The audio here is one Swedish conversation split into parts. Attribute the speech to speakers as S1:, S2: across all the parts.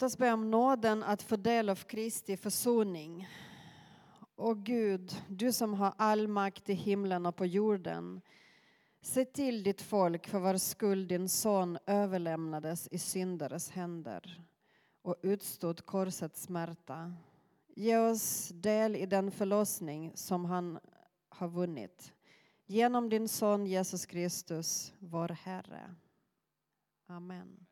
S1: Låt oss be om nåden att få del av Kristi försoning. Och Gud, du som har all makt i himlen och på jorden. Se till ditt folk för vars skull din son överlämnades i syndares händer och utstod korsets smärta. Ge oss del i den förlossning som han har vunnit. Genom din son Jesus Kristus, vår Herre. Amen.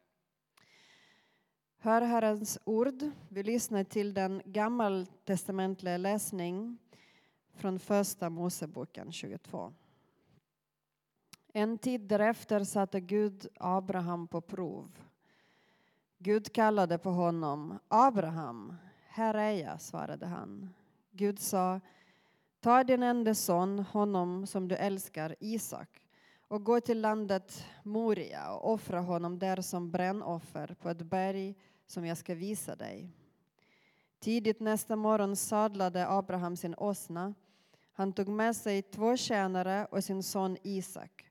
S1: Hör Herrens ord. Vi lyssnar till den gammaltestamentliga läsning från Första Moseboken 22. En tid därefter satte Gud Abraham på prov. Gud kallade på honom. Abraham, här är jag, svarade han. Gud sa, ta din enda son, honom som du älskar, Isak och gå till landet Moria och offra honom där som brännoffer på ett berg som jag ska visa dig. Tidigt nästa morgon sadlade Abraham sin åsna. Han tog med sig två tjänare och sin son Isak,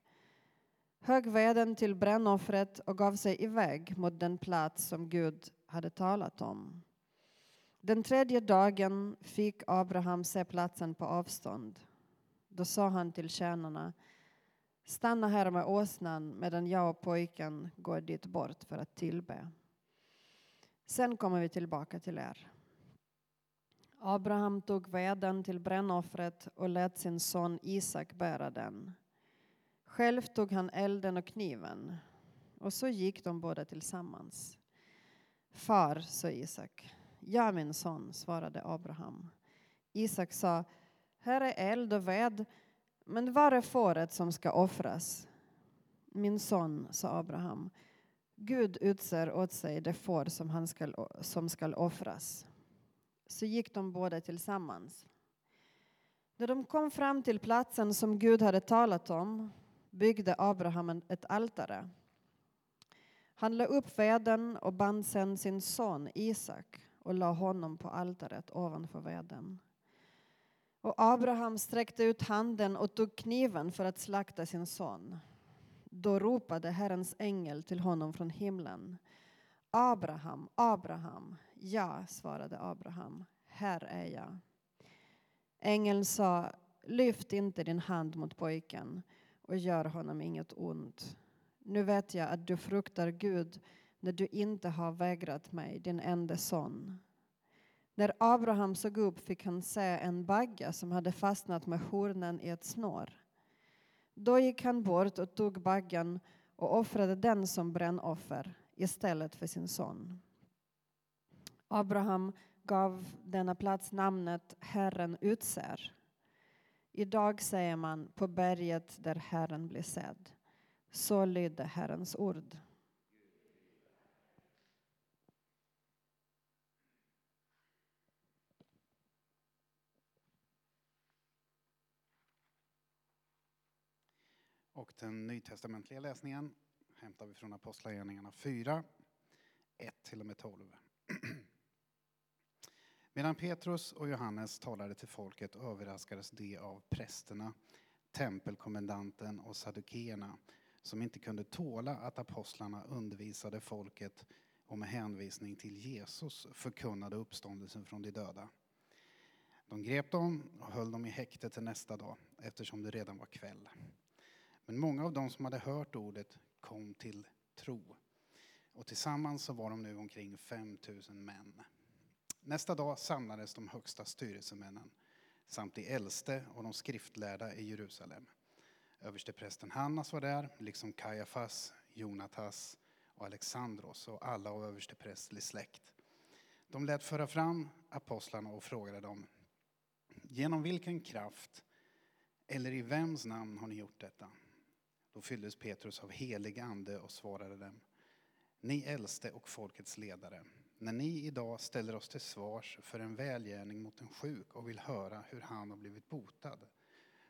S1: högg veden till brännoffret och gav sig iväg mot den plats som Gud hade talat om. Den tredje dagen fick Abraham se platsen på avstånd. Då sa han till tjänarna Stanna här med åsnan medan jag och pojken går dit bort för att tillbe. Sen kommer vi tillbaka till er. Abraham tog veden till brännoffret och lät sin son Isak bära den. Själv tog han elden och kniven och så gick de båda tillsammans. Far, sa Isak. Ja, min son, svarade Abraham. Isak sa, här är eld och ved, men var är fåret som ska offras? Min son, sa Abraham, Gud utser åt sig det får som, han skall, som skall offras. Så gick de båda tillsammans. När de kom fram till platsen som Gud hade talat om byggde Abraham ett altare. Han la upp veden och band sedan sin son Isak och la honom på altaret ovanför veden. Och Abraham sträckte ut handen och tog kniven för att slakta sin son. Då ropade Herrens ängel till honom från himlen. Abraham, Abraham. Ja, svarade Abraham. Här är jag. Ängeln sa, lyft inte din hand mot pojken och gör honom inget ont. Nu vet jag att du fruktar Gud när du inte har vägrat mig, din enda son. När Abraham såg upp fick han se en bagga som hade fastnat med hornen i ett snår. Då gick han bort och tog baggen och offrade den som brännoffer istället för sin son. Abraham gav denna plats namnet Herren utser. Idag säger man på berget där Herren blir sedd. Så lydde Herrens ord.
S2: Och den nytestamentliga läsningen hämtar vi från Apostlagärningarna 4, 1 till och med 12. Medan Petrus och Johannes talade till folket överraskades de av prästerna, tempelkommendanten och sadukeerna som inte kunde tåla att apostlarna undervisade folket och med hänvisning till Jesus förkunnade uppståndelsen från de döda. De grep dem och höll dem i häkte till nästa dag eftersom det redan var kväll. Men många av dem som hade hört ordet kom till tro. Och tillsammans så var de nu omkring 5000 män. Nästa dag samlades de högsta styrelsemännen samt de äldste och de skriftlärda i Jerusalem. Översteprästen Hannas var där, liksom Kajafas, Jonatas och Alexandros och alla av översteprästlig släkt. De lät föra fram apostlarna och frågade dem Genom vilken kraft eller i vems namn har ni gjort detta? Då fylldes Petrus av helig ande och svarade dem. Ni äldste och folkets ledare, när ni idag ställer oss till svars för en välgärning mot en sjuk och vill höra hur han har blivit botad,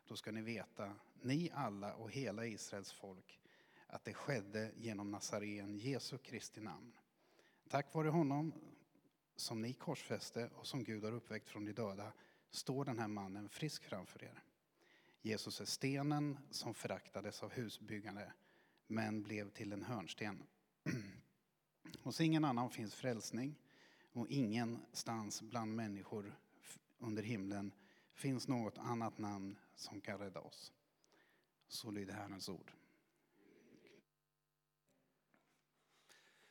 S2: då ska ni veta, ni alla och hela Israels folk, att det skedde genom Nazaren Jesu Kristi namn. Tack vare honom som ni korsfäste och som Gud har uppväckt från de döda står den här mannen frisk framför er. Jesus är stenen som föraktades av husbyggare men blev till en hörnsten. Hos ingen annan finns frälsning och ingenstans bland människor under himlen finns något annat namn som kan rädda oss. Så lyder Herrens ord.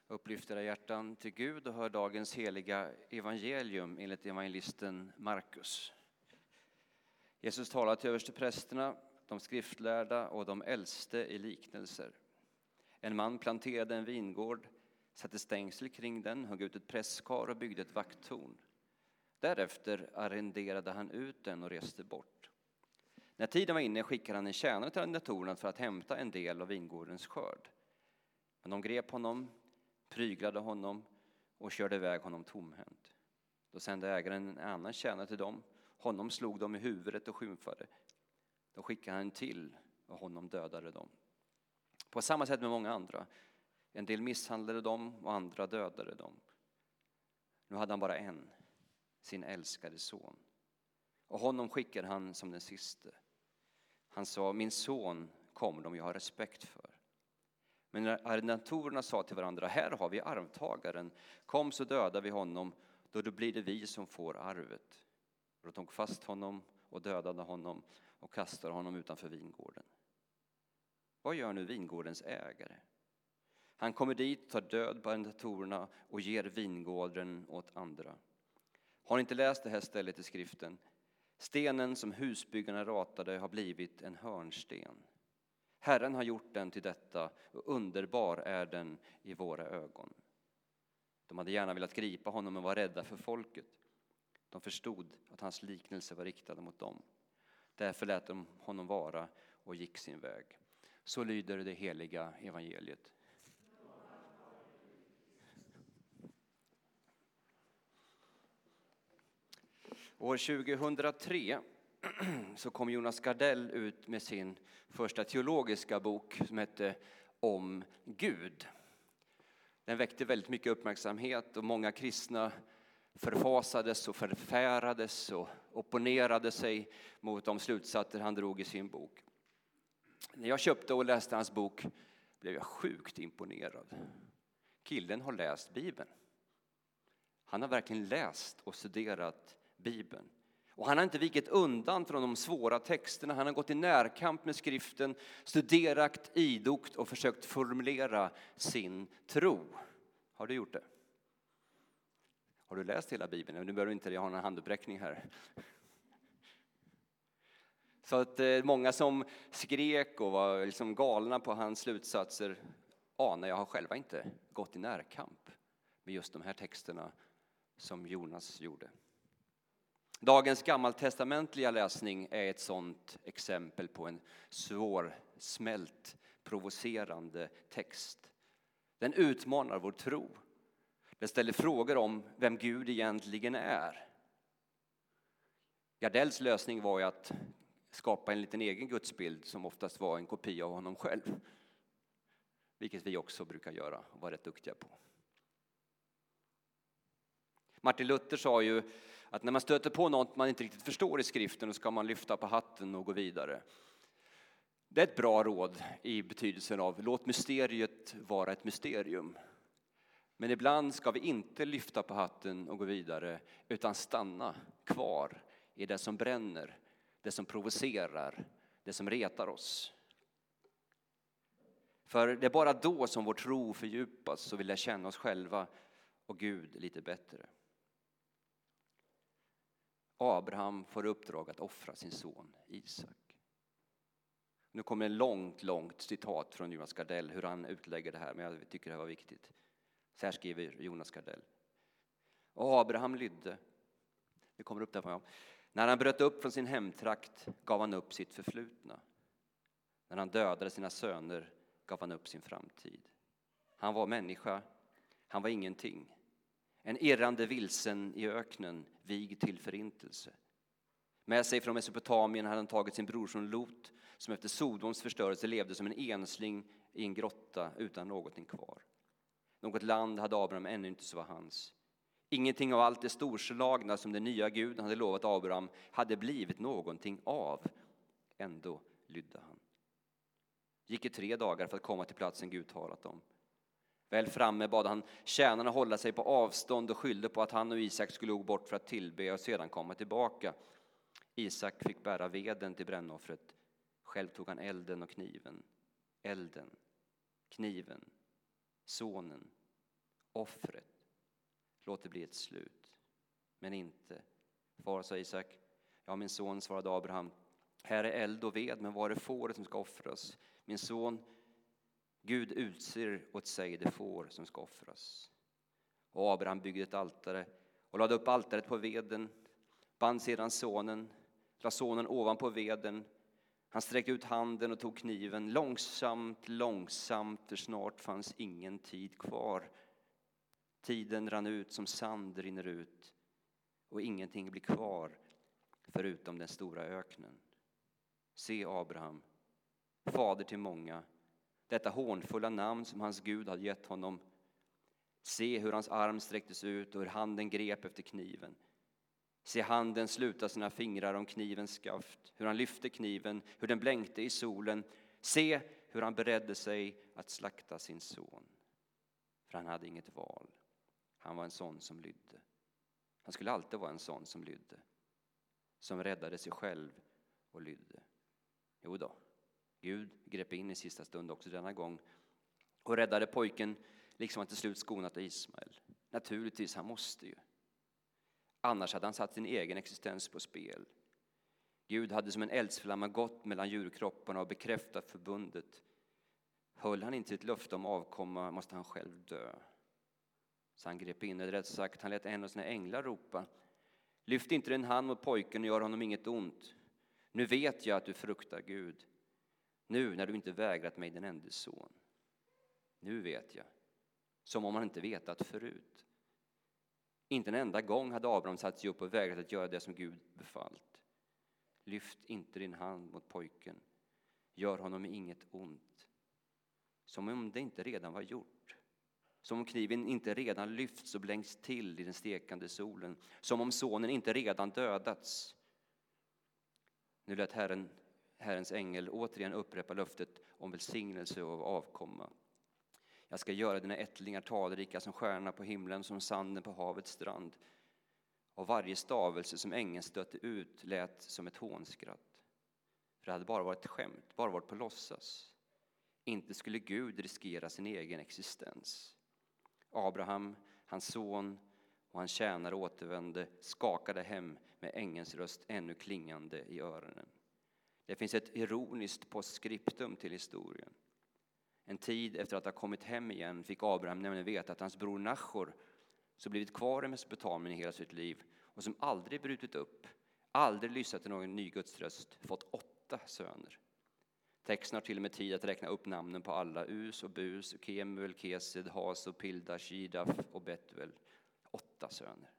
S3: Upplyft era hjärtan till Gud och hör dagens heliga evangelium enligt evangelisten Markus. Jesus talar till översteprästerna, de skriftlärda och de äldste i liknelser. En man planterade en vingård, satte stängsel kring den, högg ut ett presskar och byggde ett vakttorn. Därefter arrenderade han ut den och reste bort. När tiden var inne skickade han en tjänare till arrendatorerna för att hämta en del av vingårdens skörd. Men de grep honom, pryglade honom och körde iväg honom tomhänt. Då sände ägaren en annan tjänare till dem. Honom slog de i huvudet och skymfade. Då skickade han en till och honom dödade de. På samma sätt med många andra. En del misshandlade dem och andra dödade dem. Nu hade han bara en, sin älskade son. Och honom skickade han som den siste. Han sa, min son kommer de jag har respekt för. Men när arrendatorerna sa till varandra, här har vi arvtagaren, kom så dödar vi honom, då blir det vi som får arvet. Och de tog fast honom och dödade honom och kastade honom utanför vingården. Vad gör nu vingårdens ägare? Han kommer dit, tar död på arrendatorerna och ger vingården åt andra. Har ni inte läst det här stället i skriften? Stenen som husbyggarna ratade har blivit en hörnsten. Herren har gjort den till detta och underbar är den i våra ögon. De hade gärna velat gripa honom men var rädda för folket. De förstod att hans liknelse var riktad mot dem. Därför lät de honom vara och gick sin väg. Så lyder det heliga evangeliet. År 2003 så kom Jonas Gardell ut med sin första teologiska bok som hette Om Gud. Den väckte väldigt mycket uppmärksamhet och många kristna förfasades och förfärades och opponerade sig mot de slutsatser han drog i sin bok. När jag köpte och läste hans bok blev jag sjukt imponerad. Killen har läst Bibeln. Han har verkligen läst och studerat Bibeln. Och han har inte vikit undan från de svåra texterna. Han har gått i närkamp med skriften, studerat idogt och försökt formulera sin tro. Har du gjort det? Har du läst hela Bibeln? Nu behöver du inte ha någon handuppräckning här. Så att eh, många som skrek och var liksom galna på hans slutsatser anar jag har själva inte gått i närkamp med just de här texterna som Jonas gjorde. Dagens gammaltestamentliga läsning är ett sådant exempel på en svårsmält, provocerande text. Den utmanar vår tro. Den ställer frågor om vem Gud egentligen är. Gardells lösning var ju att skapa en liten egen gudsbild som oftast var en kopia av honom själv. Vilket vi också brukar göra och vara rätt duktiga på. Martin Luther sa ju att när man stöter på något man inte riktigt förstår i skriften så ska man lyfta på hatten och gå vidare. Det är ett bra råd i betydelsen av låt mysteriet vara ett mysterium. Men ibland ska vi inte lyfta på hatten och gå vidare utan stanna kvar i det som bränner, det som provocerar, det som retar oss. För det är bara då som vår tro fördjupas och vi lär känna oss själva och Gud lite bättre. Abraham får uppdrag att offra sin son Isak. Nu kommer ett långt, långt citat från Jonas Gardell hur han utlägger det här, men jag tycker det var viktigt. Så här skriver Jonas Gardell. Och Abraham lydde, det kommer upp där på När han bröt upp från sin hemtrakt gav han upp sitt förflutna. När han dödade sina söner gav han upp sin framtid. Han var människa, han var ingenting. En irrande vilsen i öknen, vig till förintelse. Med sig från Mesopotamien hade han tagit sin brorson Lot som efter Sodoms förstörelse levde som en ensling i en grotta utan någonting kvar. Något land hade Abraham ännu inte så var hans. Ingenting av allt det storslagna som den nya guden hade lovat Abraham hade blivit någonting av. Ändå lydde han. Gick i tre dagar för att komma till platsen Gud talat om. Väl framme bad han tjänarna hålla sig på avstånd och skyllde på att han och Isak skulle gå bort för att tillbe och sedan komma tillbaka. Isak fick bära veden till brännoffret. Själv tog han elden och kniven. Elden, kniven, sonen, offret. Låt det bli ett slut. Men inte. Far, sa Isak. Ja, min son, svarade Abraham. Här är eld och ved, men var är fåret som ska offras? Min son, Gud utser åt sig det får som ska offras. Och Abraham byggde ett altare och lade upp altaret på veden, band sedan sonen, lade sonen ovanpå veden. Han sträckte ut handen och tog kniven, långsamt, långsamt, för snart fanns ingen tid kvar. Tiden rann ut som sand rinner ut och ingenting blir kvar förutom den stora öknen. Se Abraham, fader till många, detta hånfulla namn som hans Gud hade gett honom. Se hur hans arm sträcktes ut och hur handen grep efter kniven. Se handen sluta sina fingrar om knivens skaft, hur han lyfte kniven, hur den blänkte i solen. Se hur han beredde sig att slakta sin son. För han hade inget val. Han var en sån som lydde. Han skulle alltid vara en sån som lydde. Som räddade sig själv och lydde. Jo då, Gud grep in i sista stund också denna gång och räddade pojken, liksom han till slut skonat Ismael. Naturligtvis, han måste ju. Annars hade han satt sin egen existens på spel. Gud hade som en eldsflamma gått mellan djurkropparna och bekräftat förbundet. Höll han inte sitt löfte om avkomma måste han själv dö. Så han grep in, eller rätt sagt, han lät en av sina änglar ropa. Lyft inte din hand mot pojken och gör honom inget ont. Nu vet jag att du fruktar Gud, nu när du inte vägrat mig din enda son. Nu vet jag, som om han inte vetat förut. Inte en enda gång hade Abraham satt sig upp och vägrat att göra det som Gud befallt. Lyft inte din hand mot pojken, gör honom inget ont. Som om det inte redan var gjort. Som om kniven inte redan lyfts och blänks till i den stekande solen. Som om sonen inte redan dödats. Nu lät Herren Herrens ängel återigen upprepa löftet om välsignelse och avkomma. Jag ska göra dina ättlingar talrika som stjärnorna på himlen, som sanden på havets strand. Och varje stavelse som ängeln stötte ut lät som ett hånskratt. För det hade bara varit skämt, bara varit på låtsas. Inte skulle Gud riskera sin egen existens. Abraham, hans son och hans tjänare återvände, skakade hem med ängelns röst ännu klingande i öronen. Det finns ett ironiskt postskriptum till historien. En tid efter att ha kommit hem igen fick Abraham nämligen veta att hans bror Nachor, som blivit kvar i Mesopotamien i hela sitt liv och som aldrig brutit upp, aldrig lyssnat till någon ny gudströst, fått åtta söner. Texten har till och med tid att räkna upp namnen på alla, Us och Bus, Kemuel, Kesed, Has och Pilda, Shidaf och Betuel. Åtta söner,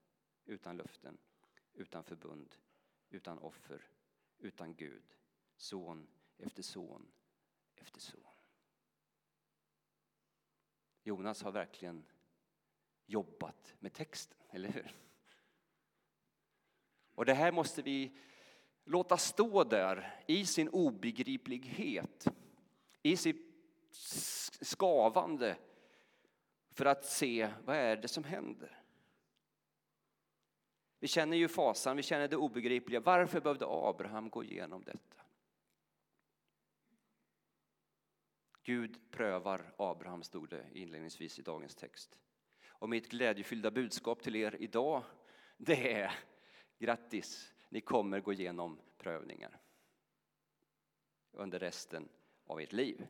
S3: utan löften, utan förbund, utan offer, utan Gud son efter son efter son. Jonas har verkligen jobbat med texten, eller hur? Och det här måste vi låta stå där i sin obegriplighet, i sitt skavande för att se vad är det som händer. Vi känner ju fasan, vi känner det obegripliga. Varför behövde Abraham gå igenom detta? Gud prövar Abraham, stod det inledningsvis i dagens text. Och mitt glädjefyllda budskap till er idag, det är grattis, ni kommer gå igenom prövningar under resten av ert liv.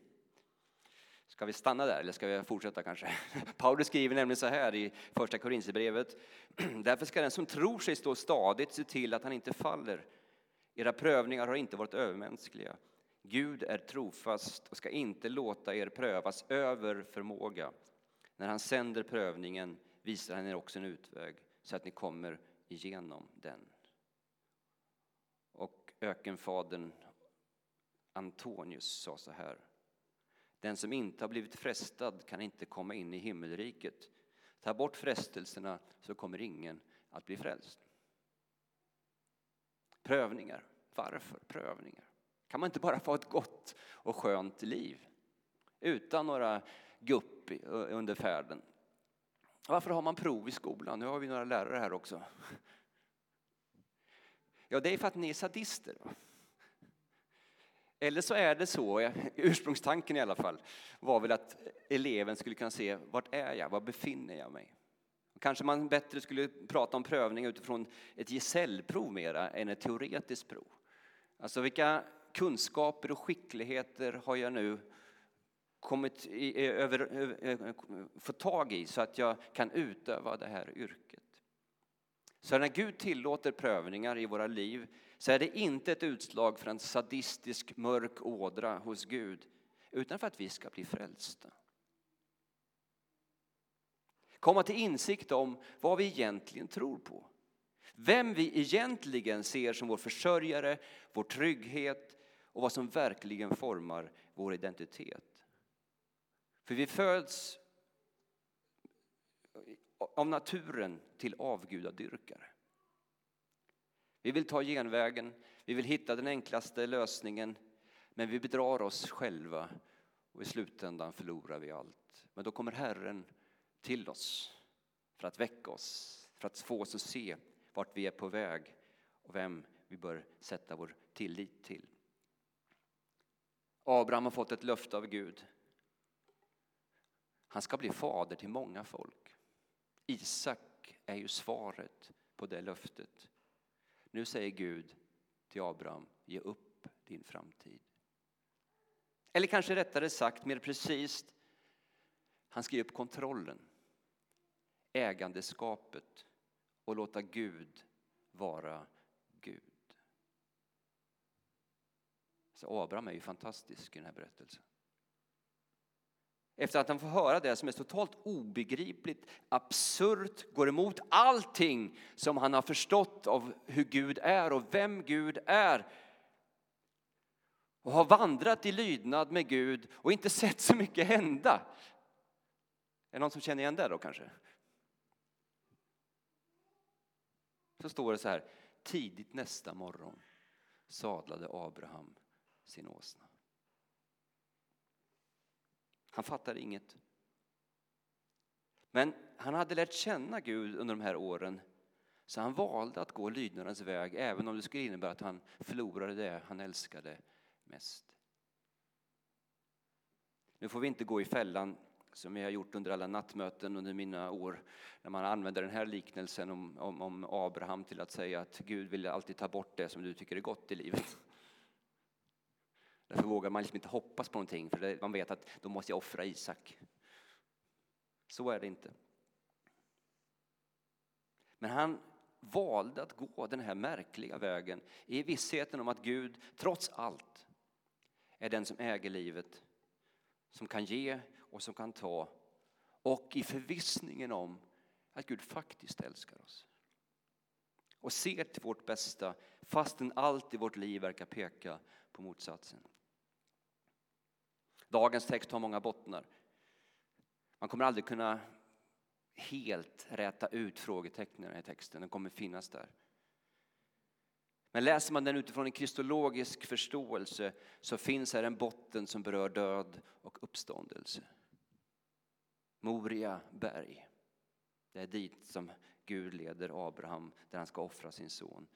S3: Ska vi stanna där eller ska vi fortsätta kanske? Paulus skriver nämligen så här i första Korinthierbrevet. Därför ska den som tror sig stå stadigt se till att han inte faller. Era prövningar har inte varit övermänskliga Gud är trofast och ska inte låta er prövas över förmåga. När han sänder prövningen visar han er också en utväg så att ni kommer igenom den. Och ökenfadern Antonius sa så här. Den som inte har blivit frestad kan inte komma in i himmelriket. Ta bort frestelserna så kommer ingen att bli frälst. Prövningar. Varför prövningar? Kan man inte bara få ett gott och skönt liv? Utan några gupp under färden. Varför har man prov i skolan? Nu har vi några lärare här också. Ja, det är för att ni är sadister. Eller så är det så, ursprungstanken i alla fall, var väl att eleven skulle kunna se vart är jag, var befinner jag mig? Kanske man bättre skulle prata om prövning utifrån ett gesällprov mera än ett teoretiskt prov. Alltså vilka kunskaper och skickligheter har jag nu kommit i, över, över, fått tag i så att jag kan utöva det här yrket? Så när Gud tillåter prövningar i våra liv så är det inte ett utslag för en sadistisk mörk ådra hos Gud utan för att vi ska bli frälsta. Komma till insikt om vad vi egentligen tror på. Vem vi egentligen ser som vår försörjare, vår trygghet och vad som verkligen formar vår identitet. För vi föds av naturen till avgudadyrkare. Vi vill ta genvägen, vi vill hitta den enklaste lösningen men vi bedrar oss själva och i slutändan förlorar vi allt. Men då kommer Herren till oss för att väcka oss, för att få oss att se vart vi är på väg och vem vi bör sätta vår tillit till. Abraham har fått ett löfte av Gud. Han ska bli fader till många folk. Isak är ju svaret på det löftet. Nu säger Gud till Abraham, ge upp din framtid. Eller kanske rättare sagt, mer precis, han ska ge upp kontrollen, ägandeskapet och låta Gud vara Gud. Så Abraham är ju fantastisk i den här berättelsen. Efter att han får höra det som är totalt obegripligt, absurt, går emot allting som han har förstått av hur Gud är och vem Gud är. Och har vandrat i lydnad med Gud och inte sett så mycket hända. Är det någon som känner igen det då kanske? Så står det så här, tidigt nästa morgon sadlade Abraham sin åsna. Han fattade inget. Men han hade lärt känna Gud under de här åren så han valde att gå lydnadens väg även om det skulle innebära att han förlorade det han älskade mest. Nu får vi inte gå i fällan som jag har gjort under alla nattmöten under mina år när man använder den här liknelsen om, om, om Abraham till att säga att Gud vill alltid ta bort det som du tycker är gott i livet. Därför vågar man liksom inte hoppas på någonting, för man vet att då måste jag offra Isak. Så är det inte. Men han valde att gå den här märkliga vägen i vissheten om att Gud trots allt är den som äger livet, som kan ge och som kan ta och i förvissningen om att Gud faktiskt älskar oss och ser till vårt bästa fastän allt i vårt liv verkar peka på motsatsen. Dagens text har många bottnar. Man kommer aldrig kunna helt räta ut frågetecknen i texten, den kommer finnas där. Men läser man den utifrån en kristologisk förståelse så finns här en botten som berör död och uppståndelse. Moria berg. Det är dit som Gud leder Abraham där han ska offra sin son.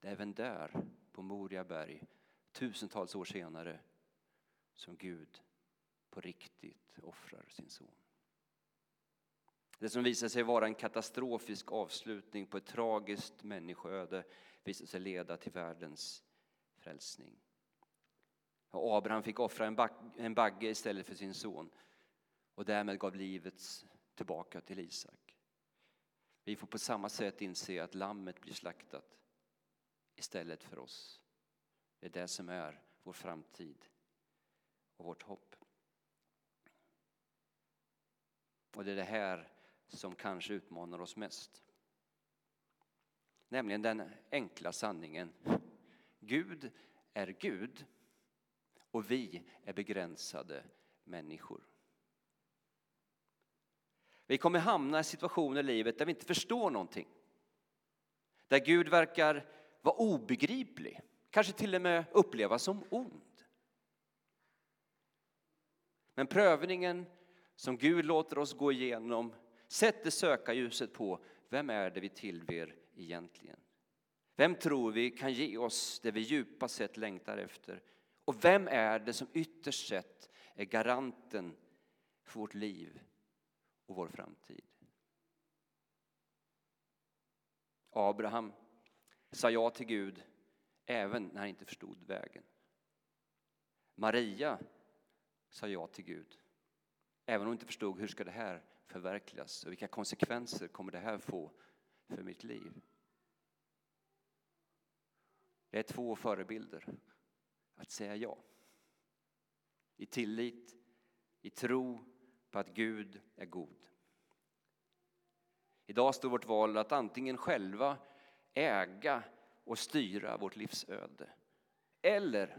S3: Det är även där, på Moria berg, tusentals år senare, som Gud på riktigt offrar sin son. Det som visade sig vara en katastrofisk avslutning på ett tragiskt människoöde visade sig leda till världens frälsning. Och Abraham fick offra en, en bagge istället för sin son och därmed gav livet tillbaka till Isak. Vi får på samma sätt inse att lammet blir slaktat istället för oss. Det är det som är vår framtid och vårt hopp. Och det är det här som kanske utmanar oss mest. Nämligen den enkla sanningen. Gud är Gud och vi är begränsade människor. Vi kommer hamna i situationer i livet där vi inte förstår någonting. Där Gud verkar vara obegriplig, kanske till och med upplevas som ond. Men prövningen som Gud låter oss gå igenom sätter sökarljuset på vem är det vi tillber egentligen? Vem tror vi kan ge oss det vi djupast sett längtar efter? Och vem är det som ytterst sett är garanten för vårt liv och vår framtid? Abraham sa ja till Gud även när han inte förstod vägen. Maria sa ja till Gud även om hon inte förstod hur ska det här förverkligas och vilka konsekvenser kommer det här få för mitt liv. Det är två förebilder att säga ja. I tillit, i tro på att Gud är god. Idag står vårt val att antingen själva äga och styra vårt livsöde eller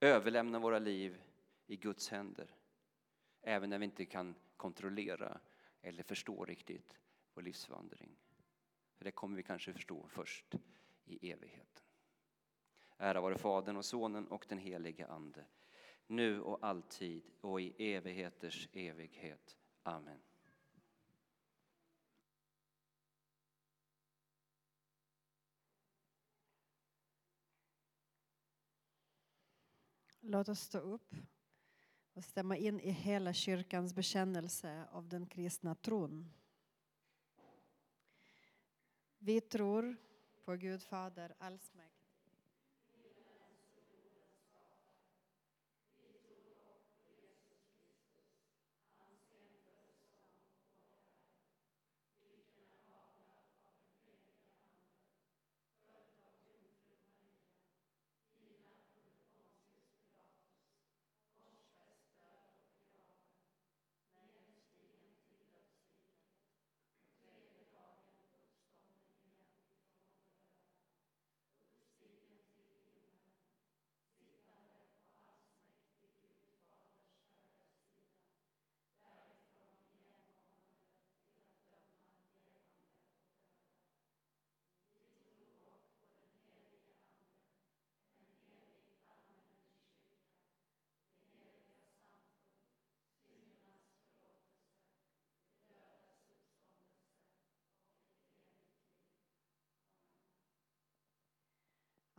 S3: överlämna våra liv i Guds händer även när vi inte kan kontrollera eller förstå riktigt vår livsvandring. För det kommer vi kanske förstå först i evigheten. Ära vare Fadern och Sonen och den helige Ande, nu och alltid och i evigheters evighet. Amen.
S4: Låt oss stå upp och stämma in i hela kyrkans bekännelse av den kristna tron. Vi tror på Gud Fader allsmäktig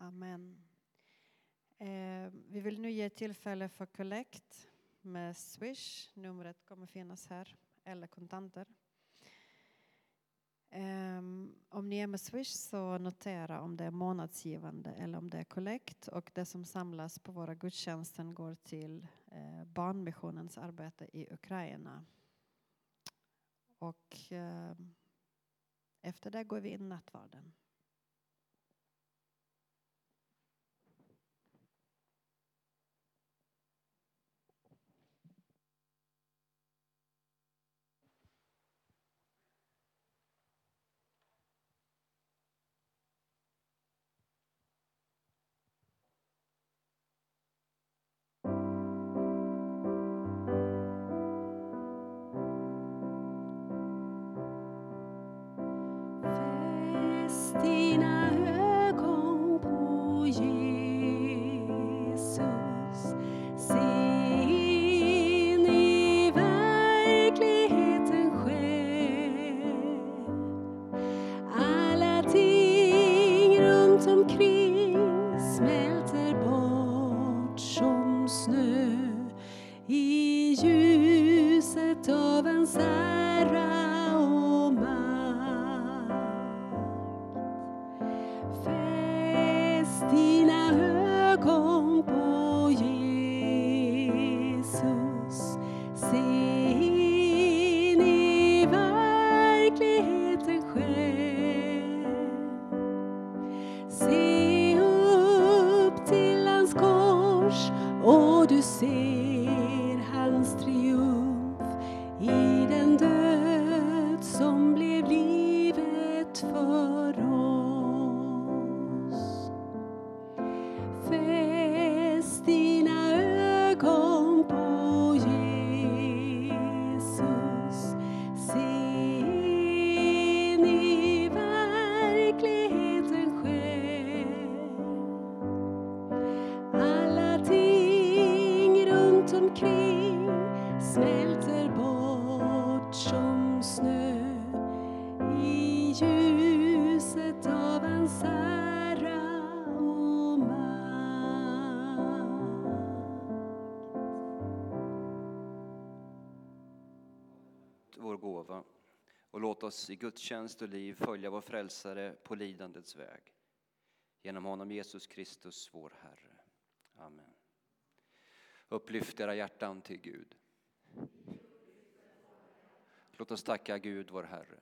S4: Amen. Eh, vi vill nu ge tillfälle för kollekt med Swish. Numret kommer finnas här, eller kontanter. Eh, om ni är med Swish så notera om det är månadsgivande eller om det är kollekt och det som samlas på våra gudstjänster går till eh, Barnmissionens arbete i Ukraina. Och eh, efter det går vi in
S3: i nattvarden. throne. Oss i gudstjänst och liv följa vår frälsare på lidandets väg. Genom honom Jesus Kristus, vår Herre. Amen. Upplyft era hjärtan till Gud. Låt oss tacka Gud, vår Herre.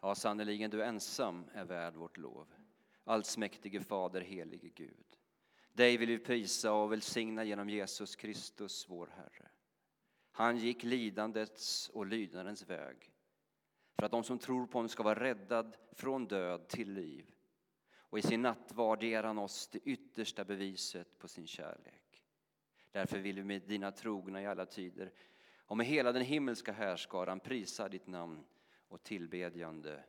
S3: Ja, sannerligen, du ensam är värd vårt lov. Allsmäktige Fader, helige Gud. Dig vill vi prisa och välsigna genom Jesus Kristus, vår Herre. Han gick lidandets och lydnadens väg för att de som tror på honom ska vara räddad från död till liv. Och i sin nattvard ger han oss det yttersta beviset på sin kärlek. Därför vill vi med dina trogna i alla tider och med hela den himmelska härskaran prisa ditt namn och tillbedjande.